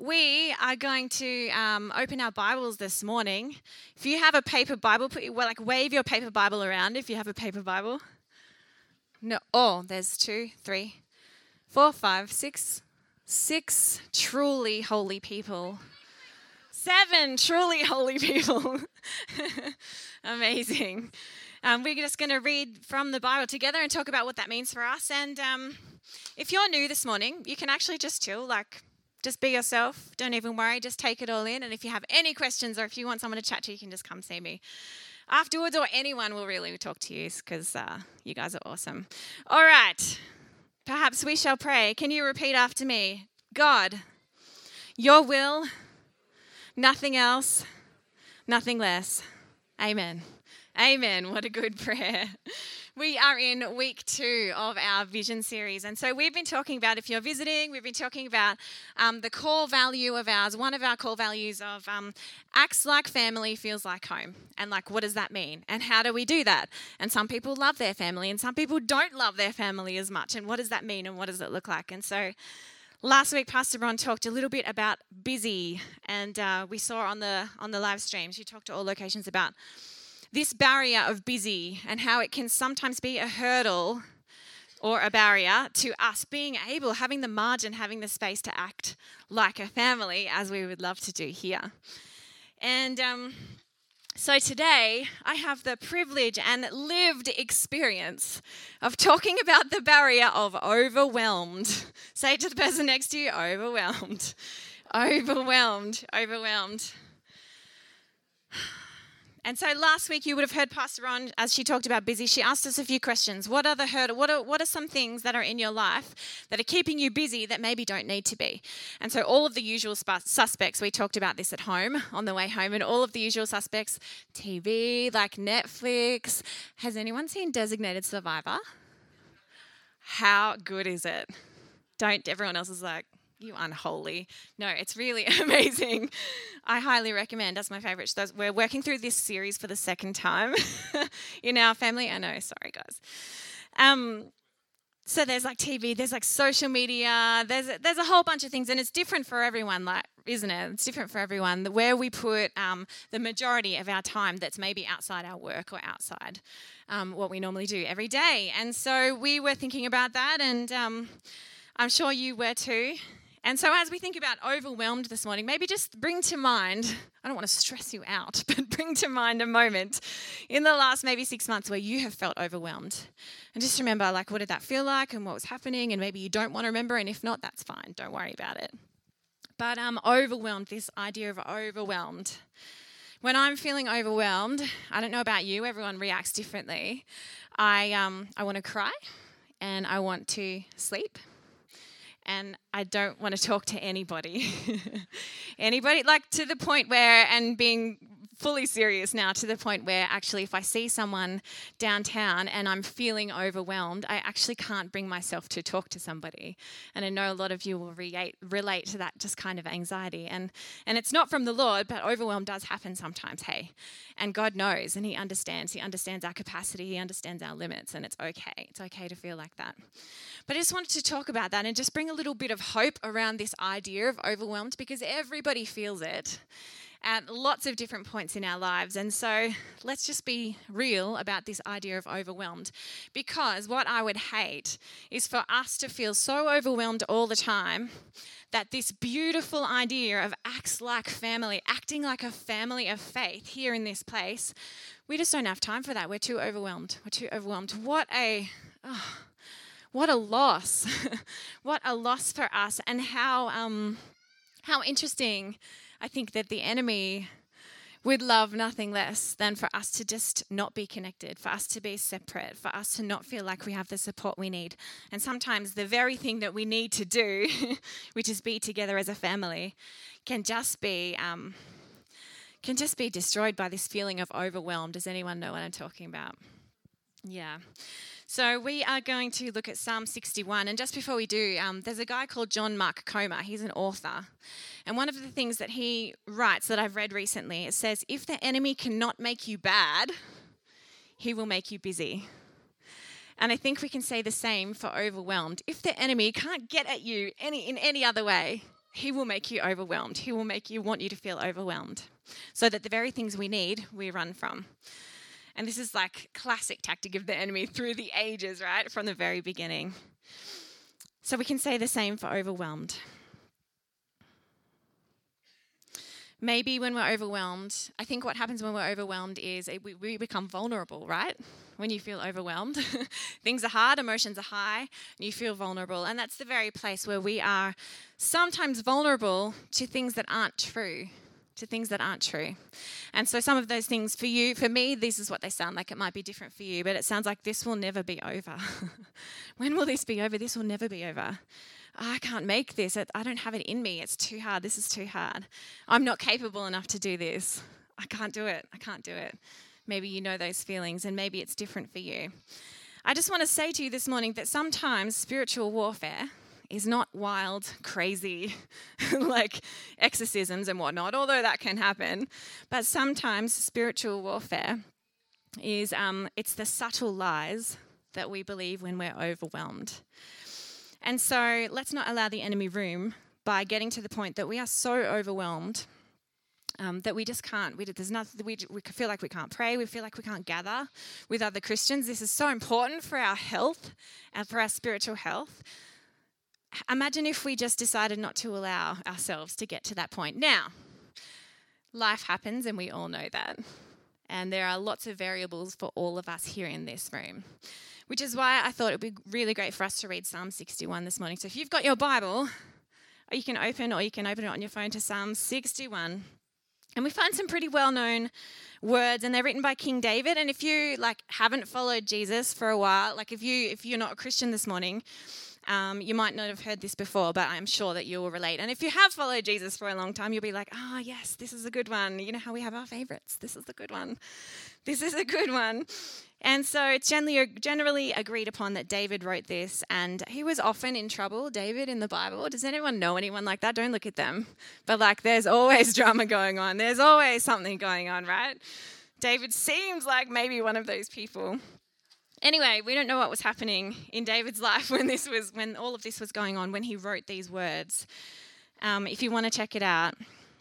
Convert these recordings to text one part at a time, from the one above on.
we are going to um, open our Bibles this morning. If you have a paper Bible, put well, like wave your paper Bible around. If you have a paper Bible, no. Oh, there's two, three, four, five, six, six truly holy people. Seven truly holy people. Amazing. Um, we're just going to read from the Bible together and talk about what that means for us. And um, if you're new this morning, you can actually just chill, like just be yourself. Don't even worry. Just take it all in. And if you have any questions or if you want someone to chat to, you can just come see me afterwards, or anyone will really talk to you because uh, you guys are awesome. All right. Perhaps we shall pray. Can you repeat after me? God, your will, nothing else, nothing less. Amen. Amen. What a good prayer. We are in week two of our vision series. And so we've been talking about, if you're visiting, we've been talking about um, the core value of ours. One of our core values of um, acts like family, feels like home. And like, what does that mean? And how do we do that? And some people love their family and some people don't love their family as much. And what does that mean? And what does it look like? And so Last week, Pastor Ron talked a little bit about busy, and uh, we saw on the on the live stream. She talked to all locations about this barrier of busy and how it can sometimes be a hurdle or a barrier to us being able, having the margin, having the space to act like a family as we would love to do here. And um, so today, I have the privilege and lived experience of talking about the barrier of overwhelmed. Say to the person next to you, overwhelmed. Overwhelmed, overwhelmed. And so last week you would have heard Pastor Ron as she talked about busy. She asked us a few questions. What are the hurdle? What are what are some things that are in your life that are keeping you busy that maybe don't need to be? And so all of the usual suspects. We talked about this at home on the way home, and all of the usual suspects: TV, like Netflix. Has anyone seen Designated Survivor? How good is it? Don't everyone else is like, you unholy. No, it's really amazing. I highly recommend. That's my favorite. we're working through this series for the second time in our family. I know, sorry guys. Um, so there's like TV, there's like social media, there's a, there's a whole bunch of things, and it's different for everyone, like isn't it? It's different for everyone. Where we put um, the majority of our time that's maybe outside our work or outside um, what we normally do every day, and so we were thinking about that, and um, I'm sure you were too. And so, as we think about overwhelmed this morning, maybe just bring to mind, I don't want to stress you out, but bring to mind a moment in the last maybe six months where you have felt overwhelmed. And just remember, like, what did that feel like and what was happening? And maybe you don't want to remember, and if not, that's fine. Don't worry about it. But um, overwhelmed, this idea of overwhelmed. When I'm feeling overwhelmed, I don't know about you, everyone reacts differently. I, um, I want to cry and I want to sleep and I don't want to talk to anybody. anybody, like to the point where, and being fully serious now to the point where actually, if I see someone downtown and I'm feeling overwhelmed, I actually can't bring myself to talk to somebody. And I know a lot of you will relate, relate to that just kind of anxiety. And, and it's not from the Lord, but overwhelm does happen sometimes, hey. And God knows and He understands. He understands our capacity, He understands our limits, and it's okay. It's okay to feel like that. But I just wanted to talk about that and just bring a little bit of hope around this idea of overwhelmed because everybody feels it at lots of different points in our lives. And so let's just be real about this idea of overwhelmed. Because what I would hate is for us to feel so overwhelmed all the time that this beautiful idea of acts like family, acting like a family of faith here in this place, we just don't have time for that. We're too overwhelmed. We're too overwhelmed. What a. Oh, what a loss. what a loss for us, and how, um, how interesting I think that the enemy would love nothing less than for us to just not be connected, for us to be separate, for us to not feel like we have the support we need. And sometimes the very thing that we need to do, which is be together as a family, can just be. Um, can just be destroyed by this feeling of overwhelmed. Does anyone know what I'm talking about? Yeah. So we are going to look at Psalm 61. And just before we do, um, there's a guy called John Mark Comer. He's an author. And one of the things that he writes that I've read recently, it says, if the enemy cannot make you bad, he will make you busy. And I think we can say the same for overwhelmed. If the enemy can't get at you any in any other way, he will make you overwhelmed. He will make you want you to feel overwhelmed. So that the very things we need, we run from. And this is like classic tactic of the enemy through the ages, right? From the very beginning. So we can say the same for overwhelmed. Maybe when we're overwhelmed, I think what happens when we're overwhelmed is we, we become vulnerable, right? When you feel overwhelmed, things are hard, emotions are high, and you feel vulnerable. And that's the very place where we are sometimes vulnerable to things that aren't true to things that aren't true. And so, some of those things for you, for me, this is what they sound like. It might be different for you, but it sounds like this will never be over. when will this be over? This will never be over. I can't make this. I don't have it in me. It's too hard. This is too hard. I'm not capable enough to do this. I can't do it. I can't do it. Maybe you know those feelings, and maybe it's different for you. I just want to say to you this morning that sometimes spiritual warfare is not wild, crazy, like exorcisms and whatnot, although that can happen. But sometimes spiritual warfare is um, it's the subtle lies that we believe when we're overwhelmed. And so let's not allow the enemy room by getting to the point that we are so overwhelmed um, that we just can't. We, there's nothing. We, we feel like we can't pray. We feel like we can't gather with other Christians. This is so important for our health and for our spiritual health imagine if we just decided not to allow ourselves to get to that point. Now, life happens, and we all know that. And there are lots of variables for all of us here in this room, which is why I thought it would be really great for us to read Psalm 61 this morning. So if you've got your Bible, you can open or you can open it on your phone to Psalm 61. And we find some pretty well-known words and they're written by King David. And if you like haven't followed Jesus for a while, like if you if you're not a Christian this morning, um, you might not have heard this before, but I'm sure that you will relate. And if you have followed Jesus for a long time, you'll be like, ah, oh, yes, this is a good one. You know how we have our favorites. This is the good one. This is a good one. And so it's generally, generally agreed upon that David wrote this, and he was often in trouble, David, in the Bible. Does anyone know anyone like that? Don't look at them. But like, there's always drama going on, there's always something going on, right? David seems like maybe one of those people. Anyway, we don't know what was happening in David's life when this was when all of this was going on when he wrote these words. Um, if you want to check it out,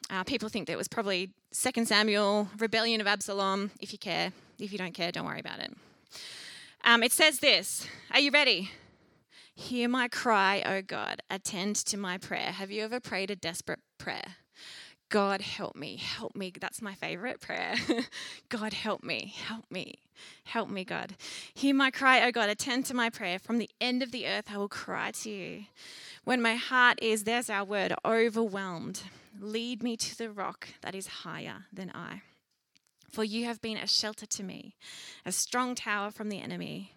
uh, people think that it was probably 2 Samuel, rebellion of Absalom. If you care, if you don't care, don't worry about it. Um, it says this. Are you ready? Hear my cry, O God. Attend to my prayer. Have you ever prayed a desperate prayer? God, help me, help me. That's my favorite prayer. God, help me, help me, help me, God. Hear my cry, oh God, attend to my prayer. From the end of the earth, I will cry to you. When my heart is, there's our word, overwhelmed, lead me to the rock that is higher than I. For you have been a shelter to me, a strong tower from the enemy.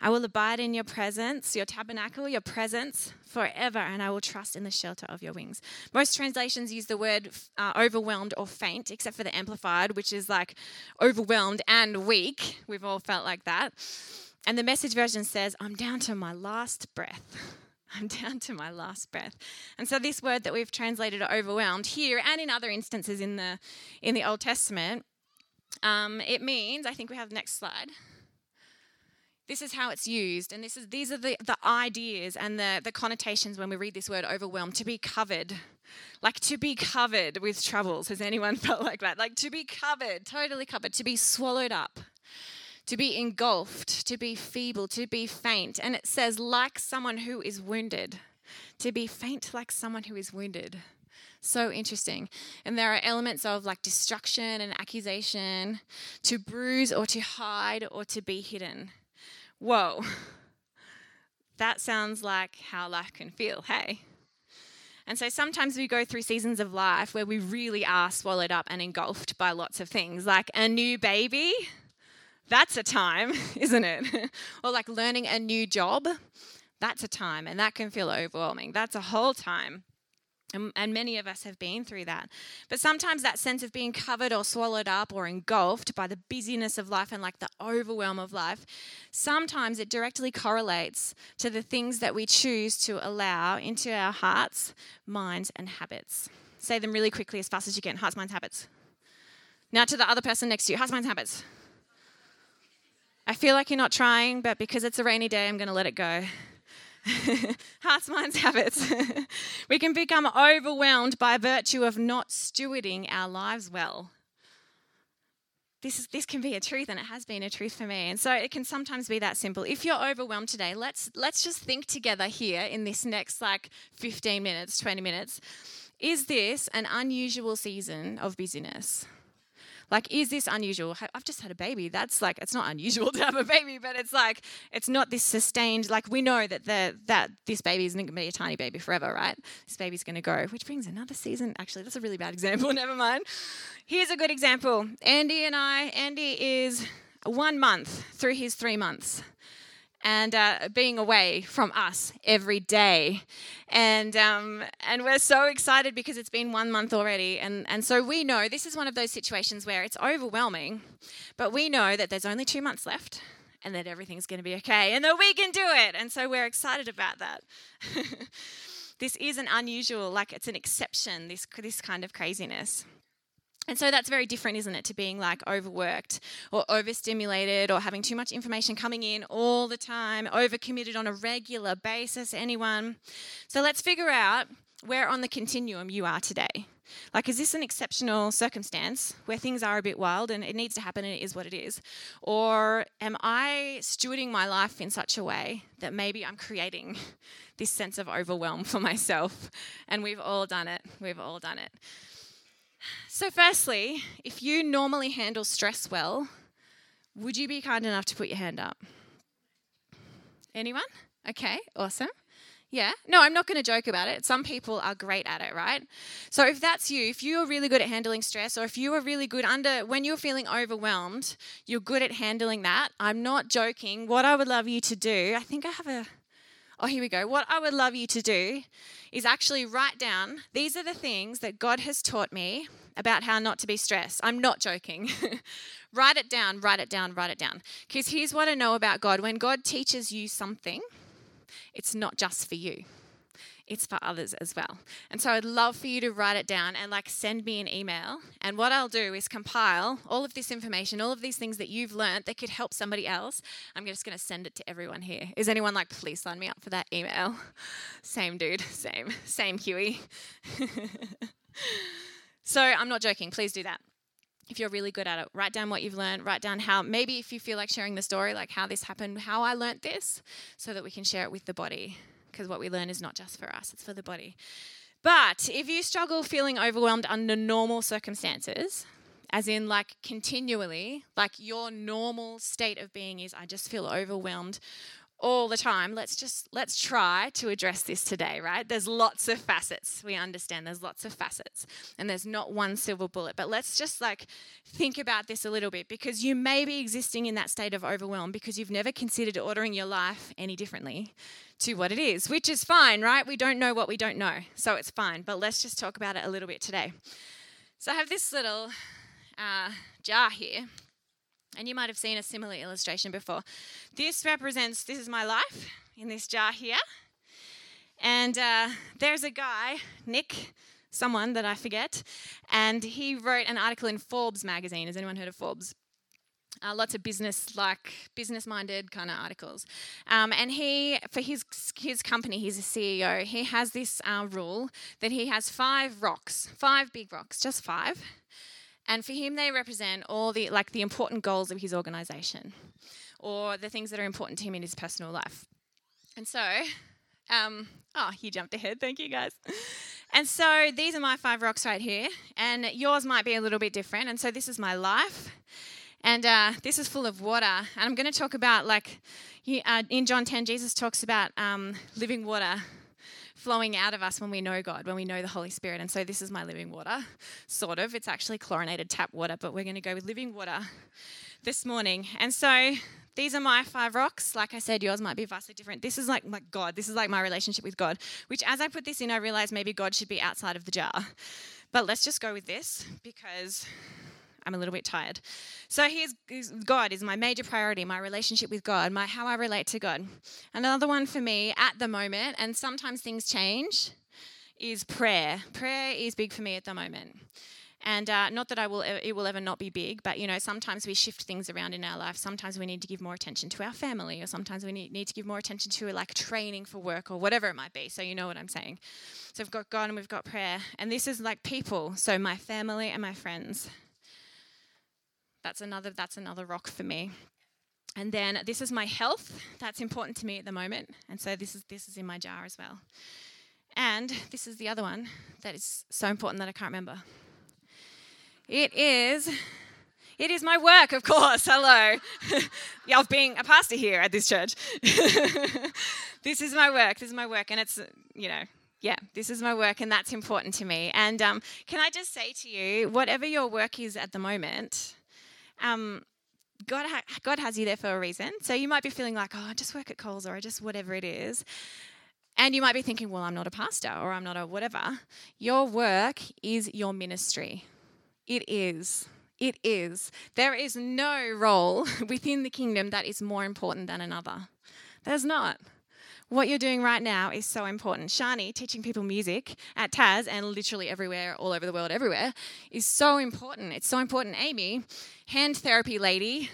I will abide in your presence, your tabernacle, your presence forever, and I will trust in the shelter of your wings. Most translations use the word uh, overwhelmed or faint, except for the Amplified, which is like overwhelmed and weak. We've all felt like that. And the message version says, I'm down to my last breath. I'm down to my last breath. And so this word that we've translated overwhelmed here and in other instances in the in the Old Testament, um, it means, I think we have the next slide this is how it's used and this is these are the, the ideas and the, the connotations when we read this word overwhelmed to be covered. Like to be covered with troubles. Has anyone felt like that? Like to be covered totally covered to be swallowed up to be engulfed to be feeble to be faint. And it says like someone who is wounded. To be faint like someone who is wounded. So interesting. And there are elements of like destruction and accusation, to bruise or to hide or to be hidden. Whoa, that sounds like how life can feel, hey? And so sometimes we go through seasons of life where we really are swallowed up and engulfed by lots of things, like a new baby. That's a time, isn't it? or like learning a new job. That's a time, and that can feel overwhelming. That's a whole time. And, and, many of us have been through that. But sometimes that sense of being covered or swallowed up or engulfed by the busyness of life and like the overwhelm of life, sometimes it directly correlates to the things that we choose to allow into our hearts, minds, and habits. Say them really quickly as fast as you can hearts, minds, habits. Now to the other person next to you hearts, minds, habits. I feel like you're not trying, but because it's a rainy day, I'm going to let it go. Hearts, minds, habits. we can become overwhelmed by virtue of not stewarding our lives well. This, is, this can be a truth, and it has been a truth for me. And so it can sometimes be that simple. If you're overwhelmed today, let's, let's just think together here in this next like 15 minutes, 20 minutes. Is this an unusual season of busyness? Like, is this unusual? I've just had a baby. That's like, it's not unusual to have a baby, but it's like, it's not this sustained, like, we know that the, that this baby isn't going to be a tiny baby forever, right? This baby's going to grow, which brings another season. Actually, that's a really bad example. Never mind. Here's a good example Andy and I, Andy is one month through his three months and uh, being away from us every day. And, um, and we're so excited because it's been one month already. And, and so we know this is one of those situations where it's overwhelming, but we know that there's only two months left and that everything's going to be okay and that we can do it. And so we're excited about that. this isn't unusual, like it's an exception, this, this kind of craziness. And so that's very different, isn't it, to being like overworked or overstimulated or having too much information coming in all the time, overcommitted on a regular basis, anyone. So let's figure out where on the continuum you are today. Like, is this an exceptional circumstance where things are a bit wild and it needs to happen and it is what it is? Or am I stewarding my life in such a way that maybe I'm creating this sense of overwhelm for myself? And we've all done it. We've all done it. So, firstly, if you normally handle stress well, would you be kind enough to put your hand up? Anyone? Okay, awesome. Yeah. No, I'm not going to joke about it. Some people are great at it, right? So if that's you, if you're really good at handling stress, or if you are really good under, when you're feeling overwhelmed, you're good at handling that. I'm not joking. What I would love you to do, I think I have a, oh, here we go. What I would love you to do is actually write down these are the things that God has taught me about how not to be stressed. I'm not joking. write it down, write it down, write it down. Because here's what I know about God when God teaches you something, it's not just for you it's for others as well. And so I'd love for you to write it down and like send me an email. And what I'll do is compile all of this information, all of these things that you've learned that could help somebody else. I'm just going to send it to everyone here. Is anyone like, please sign me up for that email? Same dude, same, same Huey. So I'm not joking. Please do that. If you're really good at it, write down what you've learned, write down how, maybe if you feel like sharing the story, like how this happened, how I learnt this, so that we can share it with the body. Because what we learn is not just for us, it's for the body. But if you struggle feeling overwhelmed under normal circumstances, as in like continually, like your normal state of being is, I just feel overwhelmed all the time. Let's just let's try to address this today right? There's lots of facets. We understand there's lots of facets and there's not one silver bullet but let's just like think about this a little bit because you may be existing in that state of overwhelm because you've never considered ordering your life any differently to what it is which is fine right? We don't know what we don't know so it's fine but let's just talk about it a little bit today. So i have this little uh, jar here and you might have seen a similar illustration before. This represents, this is my life in this jar here. And uh, there's a guy, Nick, someone that I forget, and he wrote an article in Forbes magazine. Has anyone heard of Forbes? Uh, lots of business like business minded kind of articles um, and he for his his company he's a ceo he has this uh, rule that he has five rocks five big rocks just five and for him, they represent all the like the important goals of his organization, or the things that are important to him in his personal life. And so, um, oh, he jumped ahead. Thank you, guys. And so these are my five rocks right here, and yours might be a little bit different. And so this is my life, and uh, this is full of water. And I'm going to talk about like he, uh, in John 10, Jesus talks about um, living water flowing out of us when we know God, when we know the Holy Spirit. And so this is my living water, sort of. It's actually chlorinated tap water, but we're going to go with living water this morning. And so these are my five rocks. Like I said, yours might be vastly different. This is like my God. This is like my relationship with God, which as I put this in, I realized maybe God should be outside of the jar. But let's just go with this because I'm a little bit tired. So here's God is my major priority, my relationship with God, my how I relate to God. Another one for me at the moment, and sometimes things change, is prayer. Prayer is big for me at the moment. And uh, not that I will, it will ever not be big, but you know, sometimes we shift things around in our life. Sometimes we need to give more attention to our family, or sometimes we need, need to give more attention to like training for work or whatever it might be. So you know what I'm saying. So we've got God and we've got prayer, and this is like people. So my family and my friends. That's another. That's another rock for me. And then this is my health. That's important to me at the moment, and so this is this is in my jar as well. And this is the other one that is so important that I can't remember. It is it is my work, of course. Hello. yeah, of being a pastor here at this church. this is my work. This is my work. And it's, you know, yeah, this is my work, and that's important to me. And um, can I just say to you, whatever your work is at the moment, um, God, ha- God has you there for a reason. So you might be feeling like, oh, I just work at Coles or I just whatever it is. And you might be thinking, well, I'm not a pastor or I'm not a whatever. Your work is your ministry. It is. It is. There is no role within the kingdom that is more important than another. There's not. What you're doing right now is so important. Shani, teaching people music at TAS and literally everywhere, all over the world, everywhere, is so important. It's so important. Amy, hand therapy lady,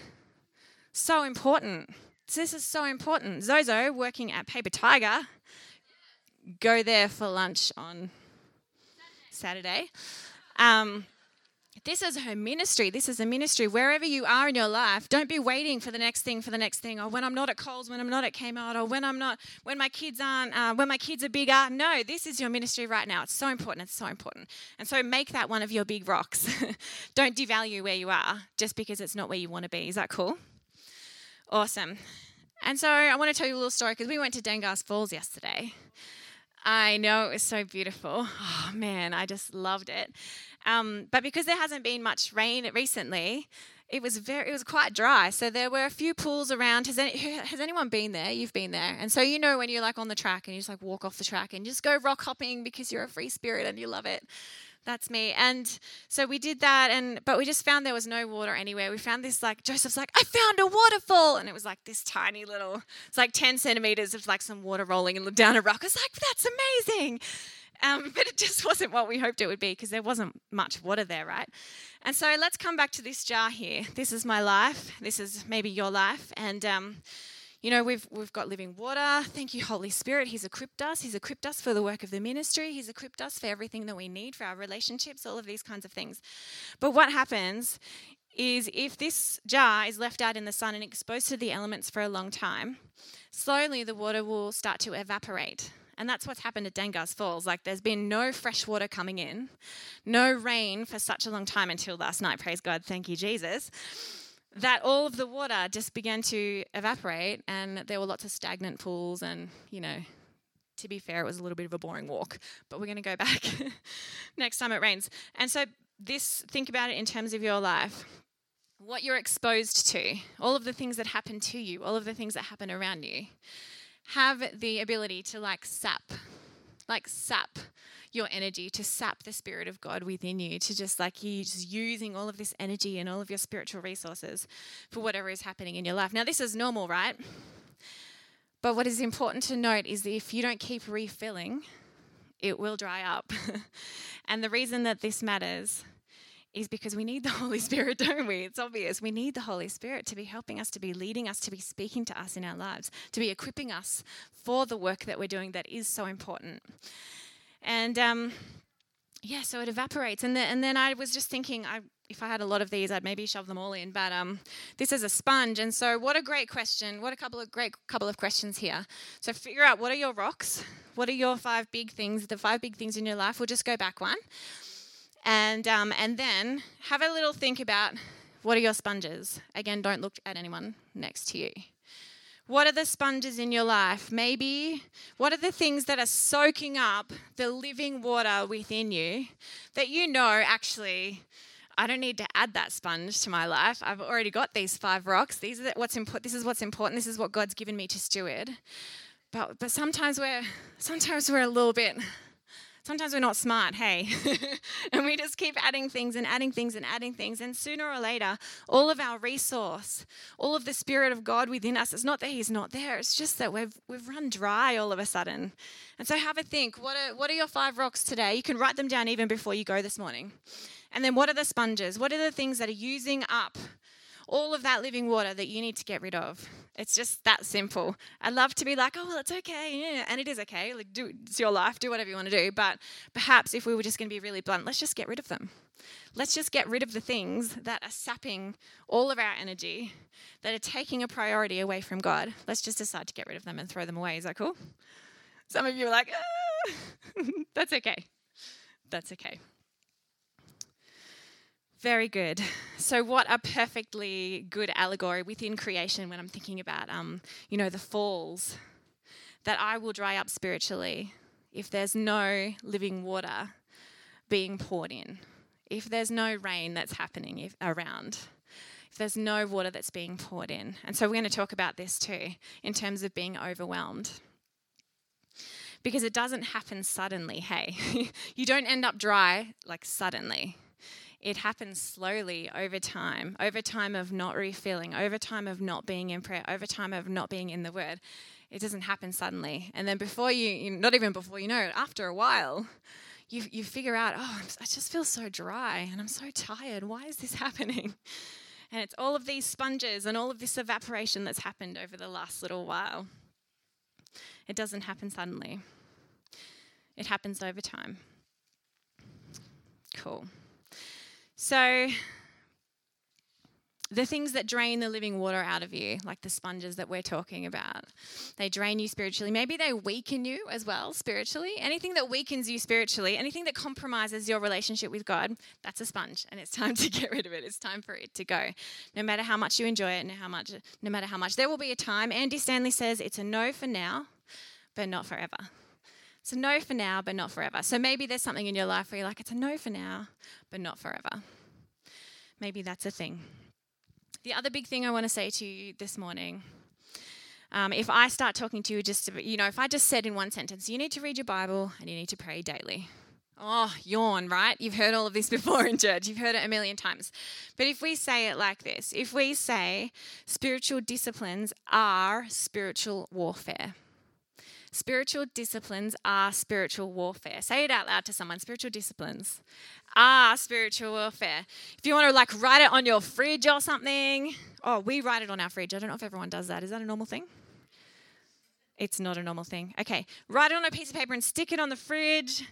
so important. This is so important. Zozo, working at Paper Tiger, go there for lunch on Saturday. Um, this is her ministry. This is a ministry. Wherever you are in your life, don't be waiting for the next thing, for the next thing. Or when I'm not at Coles, when I'm not at Kmart, or when I'm not, when my kids aren't, uh, when my kids are bigger. No, this is your ministry right now. It's so important. It's so important. And so make that one of your big rocks. don't devalue where you are just because it's not where you want to be. Is that cool? Awesome. And so I want to tell you a little story because we went to Dangars Falls yesterday. I know it was so beautiful. Oh man, I just loved it. Um, but because there hasn't been much rain recently, it was very it was quite dry. So there were a few pools around. Has, any, has anyone been there? You've been there. And so you know when you're like on the track and you just like walk off the track and just go rock hopping because you're a free spirit and you love it that's me and so we did that and but we just found there was no water anywhere we found this like joseph's like i found a waterfall and it was like this tiny little it's like 10 centimeters of like some water rolling and down a rock i was like that's amazing um, but it just wasn't what we hoped it would be because there wasn't much water there, right? And so let's come back to this jar here. This is my life. This is maybe your life. And, um, you know, we've, we've got living water. Thank you, Holy Spirit. He's equipped us. He's equipped us for the work of the ministry. He's equipped us for everything that we need for our relationships, all of these kinds of things. But what happens is if this jar is left out in the sun and exposed to the elements for a long time, slowly the water will start to evaporate. And that's what's happened at Dangars Falls. Like, there's been no fresh water coming in, no rain for such a long time until last night. Praise God. Thank you, Jesus. That all of the water just began to evaporate, and there were lots of stagnant pools. And, you know, to be fair, it was a little bit of a boring walk, but we're going to go back next time it rains. And so, this, think about it in terms of your life what you're exposed to, all of the things that happen to you, all of the things that happen around you have the ability to like sap, like sap your energy, to sap the Spirit of God within you, to just like you just using all of this energy and all of your spiritual resources for whatever is happening in your life. Now, this is normal, right? But what is important to note is that if you don't keep refilling, it will dry up. and the reason that this matters is because we need the Holy Spirit, don't we? It's obvious. We need the Holy Spirit to be helping us, to be leading us, to be speaking to us in our lives, to be equipping us for the work that we're doing that is so important. And um, yeah, so it evaporates. And, the, and then I was just thinking, I, if I had a lot of these, I'd maybe shove them all in. But um, this is a sponge. And so, what a great question. What a couple of great couple of questions here. So, figure out what are your rocks? What are your five big things, the five big things in your life? We'll just go back one. And, um, and then have a little think about what are your sponges? Again, don't look at anyone next to you. What are the sponges in your life? Maybe what are the things that are soaking up the living water within you that you know actually I don't need to add that sponge to my life. I've already got these five rocks. These are what's important. This is what's important. This is what God's given me to steward. But but sometimes we're sometimes we're a little bit sometimes we're not smart, hey? and we just keep adding things and adding things and adding things. And sooner or later, all of our resource, all of the Spirit of God within us, it's not that He's not there, it's just that we've, we've run dry all of a sudden. And so have a think what are, what are your five rocks today? You can write them down even before you go this morning. And then what are the sponges? What are the things that are using up all of that living water that you need to get rid of? It's just that simple. I love to be like, oh, well, it's okay. Yeah, and it is okay. Like, do, it's your life. Do whatever you want to do. But perhaps if we were just going to be really blunt, let's just get rid of them. Let's just get rid of the things that are sapping all of our energy, that are taking a priority away from God. Let's just decide to get rid of them and throw them away. Is that cool? Some of you are like, ah. that's okay. That's okay. Very good. So, what a perfectly good allegory within creation when I'm thinking about, um, you know, the falls that I will dry up spiritually if there's no living water being poured in, if there's no rain that's happening if, around, if there's no water that's being poured in. And so, we're going to talk about this too in terms of being overwhelmed because it doesn't happen suddenly, hey. you don't end up dry like suddenly it happens slowly over time, over time of not refilling, over time of not being in prayer, over time of not being in the Word. It doesn't happen suddenly. And then before you, not even before you know it, after a while, you, you figure out, oh, I just feel so dry and I'm so tired. Why is this happening? And it's all of these sponges and all of this evaporation that's happened over the last little while. It doesn't happen suddenly, it happens over time. Cool. So, the things that drain the living water out of you, like the sponges that we're talking about, they drain you spiritually. Maybe they weaken you as well spiritually. Anything that weakens you spiritually, anything that compromises your relationship with God, that's a sponge, and it's time to get rid of it. It's time for it to go. No matter how much you enjoy it, no how much, no matter how much, there will be a time. Andy Stanley says it's a no for now, but not forever. It's a no for now, but not forever. So maybe there's something in your life where you're like, it's a no for now, but not forever. Maybe that's a thing. The other big thing I want to say to you this morning um, if I start talking to you, just, you know, if I just said in one sentence, you need to read your Bible and you need to pray daily. Oh, yawn, right? You've heard all of this before in church. You've heard it a million times. But if we say it like this, if we say spiritual disciplines are spiritual warfare, Spiritual disciplines are spiritual warfare. Say it out loud to someone. Spiritual disciplines are spiritual warfare. If you want to like write it on your fridge or something, oh, we write it on our fridge. I don't know if everyone does that. Is that a normal thing? It's not a normal thing. Okay, write it on a piece of paper and stick it on the fridge.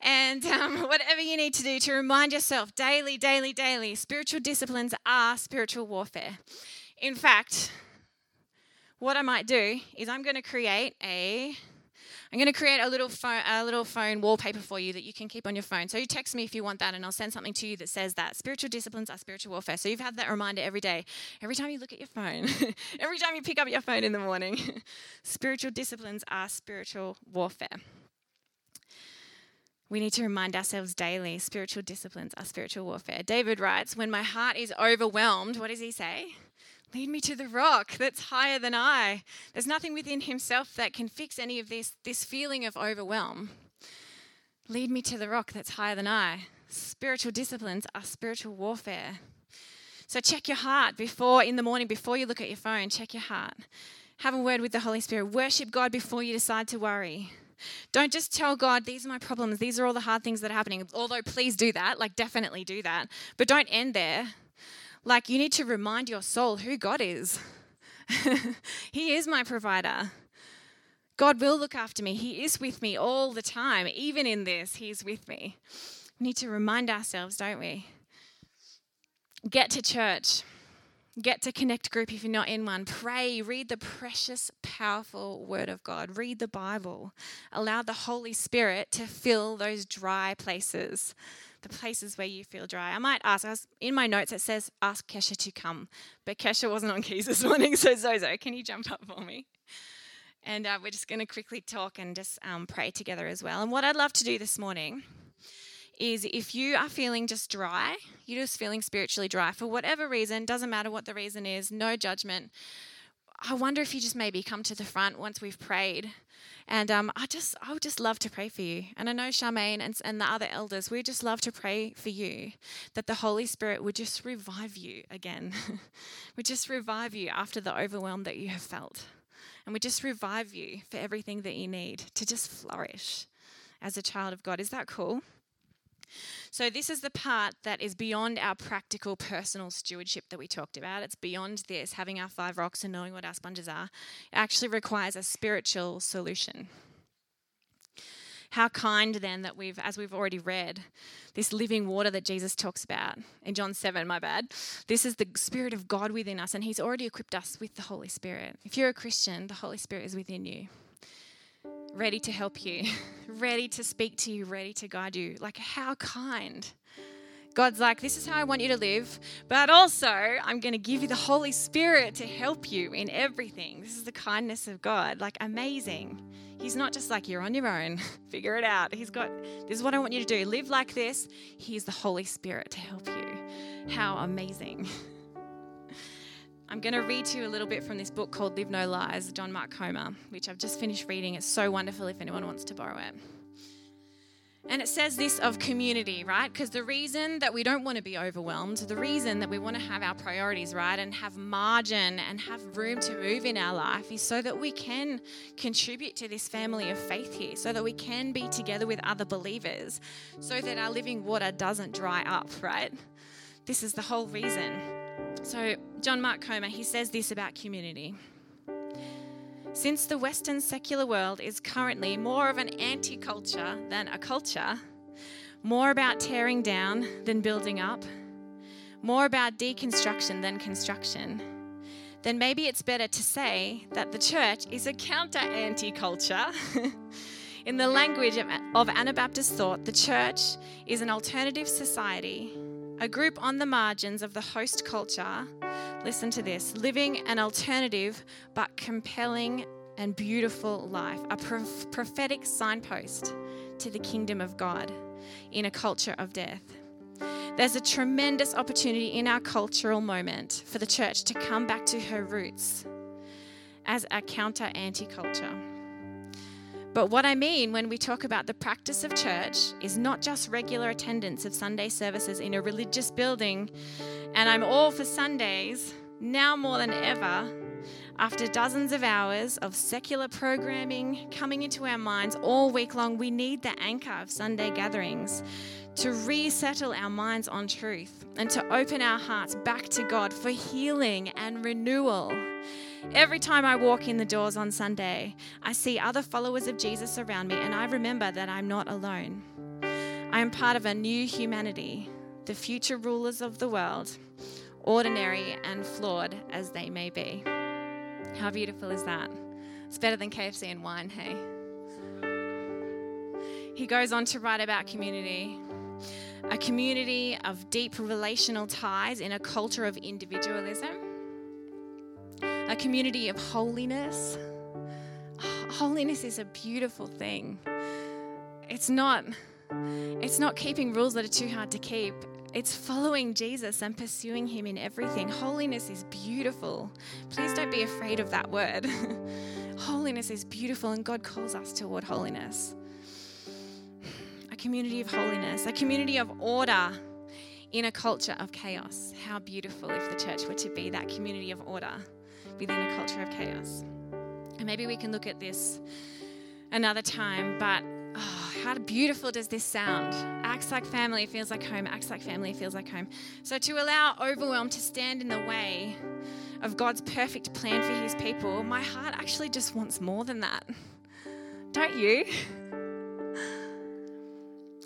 And um, whatever you need to do to remind yourself daily, daily, daily, spiritual disciplines are spiritual warfare. In fact, what I might do is I'm going to create a I'm going to create a little phone a little phone wallpaper for you that you can keep on your phone. So you text me if you want that and I'll send something to you that says that spiritual disciplines are spiritual warfare. So you've had that reminder every day. Every time you look at your phone, every time you pick up your phone in the morning. spiritual disciplines are spiritual warfare. We need to remind ourselves daily spiritual disciplines are spiritual warfare. David writes, When my heart is overwhelmed, what does he say? Lead me to the rock that's higher than I. There's nothing within himself that can fix any of this, this feeling of overwhelm. Lead me to the rock that's higher than I. Spiritual disciplines are spiritual warfare. So check your heart before, in the morning, before you look at your phone, check your heart. Have a word with the Holy Spirit. Worship God before you decide to worry. Don't just tell God, these are my problems, these are all the hard things that are happening. Although, please do that, like, definitely do that. But don't end there. Like, you need to remind your soul who God is. he is my provider. God will look after me. He is with me all the time. Even in this, He's with me. We need to remind ourselves, don't we? Get to church. Get to Connect Group if you're not in one. Pray. Read the precious, powerful Word of God. Read the Bible. Allow the Holy Spirit to fill those dry places the places where you feel dry. I might ask, I was, in my notes it says, ask Kesha to come, but Kesha wasn't on keys this morning, so Zozo, can you jump up for me? And uh, we're just going to quickly talk and just um, pray together as well. And what I'd love to do this morning is if you are feeling just dry, you're just feeling spiritually dry for whatever reason, doesn't matter what the reason is, no judgment. I wonder if you just maybe come to the front once we've prayed and um, I just, I would just love to pray for you. And I know Charmaine and, and the other elders, we just love to pray for you that the Holy Spirit would just revive you again, would just revive you after the overwhelm that you have felt. And we just revive you for everything that you need to just flourish as a child of God. Is that cool? So, this is the part that is beyond our practical personal stewardship that we talked about. It's beyond this, having our five rocks and knowing what our sponges are. It actually requires a spiritual solution. How kind then that we've, as we've already read, this living water that Jesus talks about in John 7, my bad. This is the Spirit of God within us, and He's already equipped us with the Holy Spirit. If you're a Christian, the Holy Spirit is within you, ready to help you, ready to speak to you, ready to guide you. Like, how kind. God's like, this is how I want you to live, but also I'm going to give you the Holy Spirit to help you in everything. This is the kindness of God. Like, amazing. He's not just like, you're on your own, figure it out. He's got, this is what I want you to do. Live like this. He's the Holy Spirit to help you. How amazing. I'm going to read to you a little bit from this book called Live No Lies, John Mark Comer, which I've just finished reading. It's so wonderful if anyone wants to borrow it. And it says this of community, right? Because the reason that we don't want to be overwhelmed, the reason that we want to have our priorities right and have margin and have room to move in our life is so that we can contribute to this family of faith here, so that we can be together with other believers, so that our living water doesn't dry up, right? This is the whole reason. So, John Mark Comer, he says this about community. Since the Western secular world is currently more of an anti culture than a culture, more about tearing down than building up, more about deconstruction than construction, then maybe it's better to say that the church is a counter anti culture. In the language of Anabaptist thought, the church is an alternative society, a group on the margins of the host culture listen to this living an alternative but compelling and beautiful life, a prophetic signpost to the kingdom of God in a culture of death. There's a tremendous opportunity in our cultural moment for the church to come back to her roots as a counter anti culture. But what I mean when we talk about the practice of church is not just regular attendance of Sunday services in a religious building, and I'm all for Sundays, now more than ever, after dozens of hours of secular programming coming into our minds all week long, we need the anchor of Sunday gatherings to resettle our minds on truth and to open our hearts back to God for healing and renewal. Every time I walk in the doors on Sunday, I see other followers of Jesus around me, and I remember that I'm not alone. I am part of a new humanity, the future rulers of the world, ordinary and flawed as they may be. How beautiful is that? It's better than KFC and wine, hey? He goes on to write about community a community of deep relational ties in a culture of individualism a community of holiness. Holiness is a beautiful thing. It's not it's not keeping rules that are too hard to keep. It's following Jesus and pursuing him in everything. Holiness is beautiful. Please don't be afraid of that word. holiness is beautiful and God calls us toward holiness. A community of holiness, a community of order in a culture of chaos. How beautiful if the church were to be that community of order within a culture of chaos. And maybe we can look at this another time, but oh, how beautiful does this sound? Acts like family feels like home, acts like family feels like home. So to allow overwhelm to stand in the way of God's perfect plan for his people, my heart actually just wants more than that. Don't you?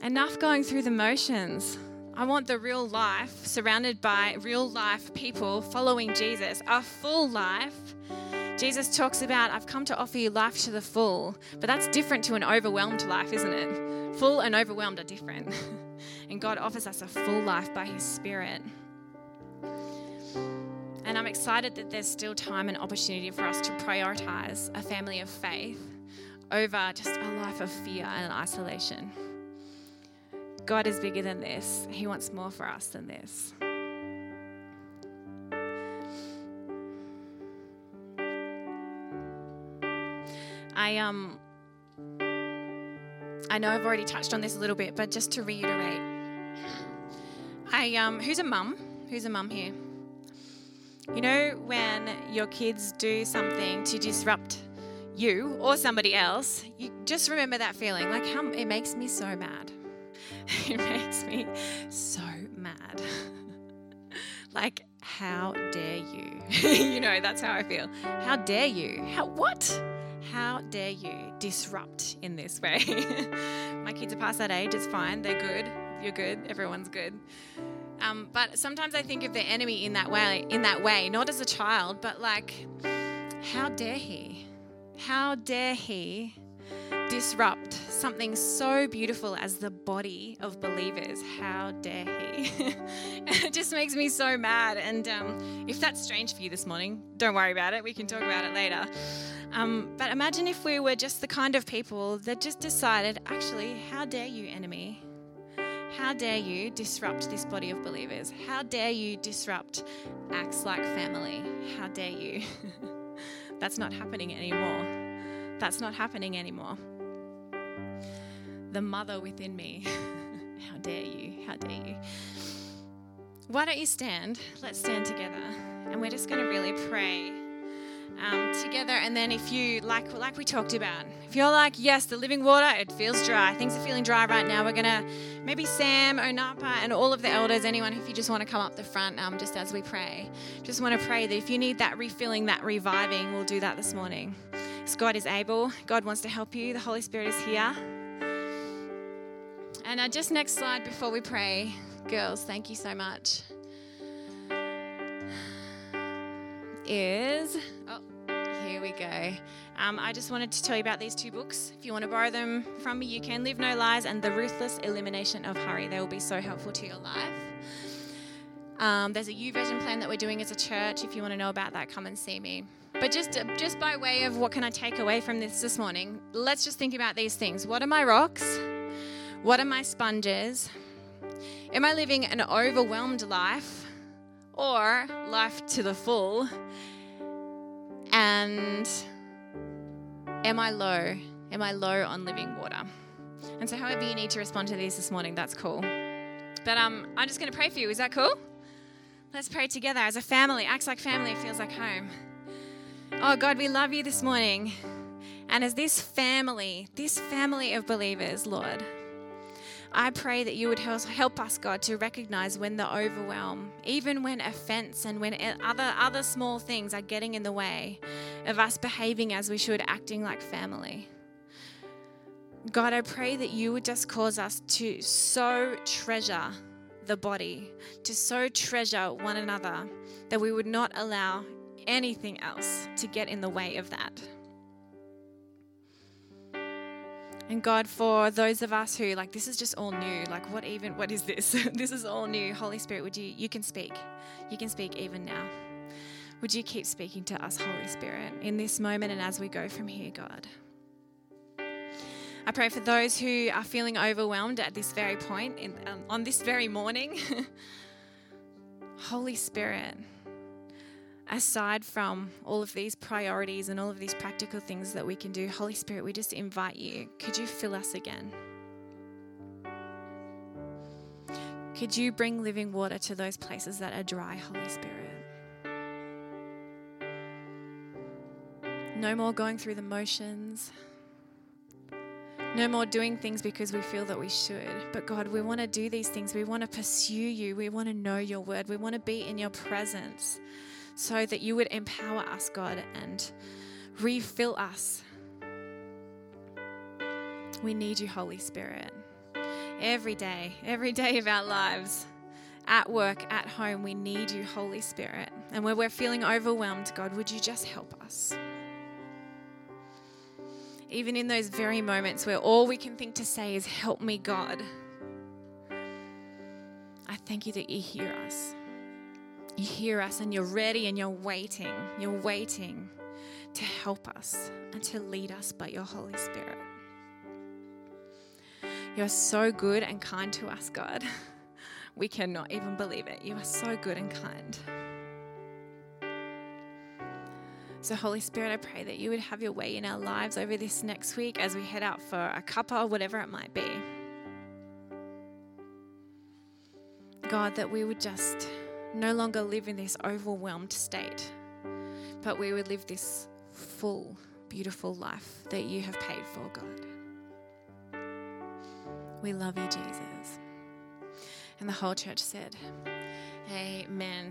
Enough going through the motions. I want the real life surrounded by real life people following Jesus, a full life. Jesus talks about, I've come to offer you life to the full, but that's different to an overwhelmed life, isn't it? Full and overwhelmed are different. and God offers us a full life by His Spirit. And I'm excited that there's still time and opportunity for us to prioritize a family of faith over just a life of fear and isolation. God is bigger than this. He wants more for us than this. I um I know I've already touched on this a little bit, but just to reiterate. I um who's a mum? Who's a mum here? You know when your kids do something to disrupt you or somebody else, you just remember that feeling like how it makes me so mad it makes me so mad. like, how dare you? you know, that's how I feel. How dare you? How what? How dare you disrupt in this way? My kids are past that age, it's fine, they're good. You're good, everyone's good. Um, but sometimes I think of the enemy in that way, in that way, not as a child, but like, how dare he? How dare he disrupt something so beautiful as the body of believers? How dare he? it just makes me so mad. And um, if that's strange for you this morning, don't worry about it. We can talk about it later. Um, but imagine if we were just the kind of people that just decided, actually, how dare you, enemy? How dare you disrupt this body of believers? How dare you disrupt acts like family? How dare you? That's not happening anymore. That's not happening anymore. The mother within me. How dare you? How dare you? Why don't you stand? Let's stand together. And we're just going to really pray um, together. And then if you like, like we talked about, if you're like, yes, the living water, it feels dry. Things are feeling dry right now. We're gonna maybe Sam, Onapa, and all of the elders, anyone, if you just want to come up the front, um, just as we pray, just want to pray that if you need that refilling, that reviving, we'll do that this morning. God is able. God wants to help you. The Holy Spirit is here. And uh, just next slide before we pray, girls, thank you so much. Is oh, here we go. Um, I just wanted to tell you about these two books. If you want to borrow them from me, you can. Live No Lies and The Ruthless Elimination of Hurry. They will be so helpful to your life. Um, there's a YouVersion plan that we're doing as a church. If you want to know about that, come and see me. But just, just by way of what can I take away from this this morning, let's just think about these things. What are my rocks? What are my sponges? Am I living an overwhelmed life or life to the full? And am I low? Am I low on living water? And so, however you need to respond to these this morning, that's cool. But um, I'm just going to pray for you. Is that cool? Let's pray together as a family. Acts like family, feels like home. Oh, God, we love you this morning. And as this family, this family of believers, Lord, I pray that you would help us, God, to recognize when the overwhelm, even when offense and when other, other small things are getting in the way of us behaving as we should, acting like family. God, I pray that you would just cause us to so treasure the body, to so treasure one another, that we would not allow anything else to get in the way of that. And God, for those of us who like this is just all new, like what even what is this? this is all new. Holy Spirit, would you you can speak. You can speak even now. Would you keep speaking to us, Holy Spirit, in this moment and as we go from here, God? I pray for those who are feeling overwhelmed at this very point, in, um, on this very morning. Holy Spirit, aside from all of these priorities and all of these practical things that we can do, Holy Spirit, we just invite you. Could you fill us again? Could you bring living water to those places that are dry, Holy Spirit? No more going through the motions. No more doing things because we feel that we should. But God, we want to do these things. We want to pursue you. We want to know your word. We want to be in your presence so that you would empower us, God, and refill us. We need you, Holy Spirit. Every day, every day of our lives, at work, at home, we need you, Holy Spirit. And where we're feeling overwhelmed, God, would you just help us? Even in those very moments where all we can think to say is, Help me, God. I thank you that you hear us you hear us and you're ready and you're waiting. You're waiting to help us and to lead us by your Holy Spirit. You're so good and kind to us, God. We cannot even believe it. You are so good and kind. So, Holy Spirit, I pray that you would have your way in our lives over this next week as we head out for a cuppa or whatever it might be. God, that we would just no longer live in this overwhelmed state, but we would live this full, beautiful life that you have paid for, God. We love you, Jesus. And the whole church said, Amen.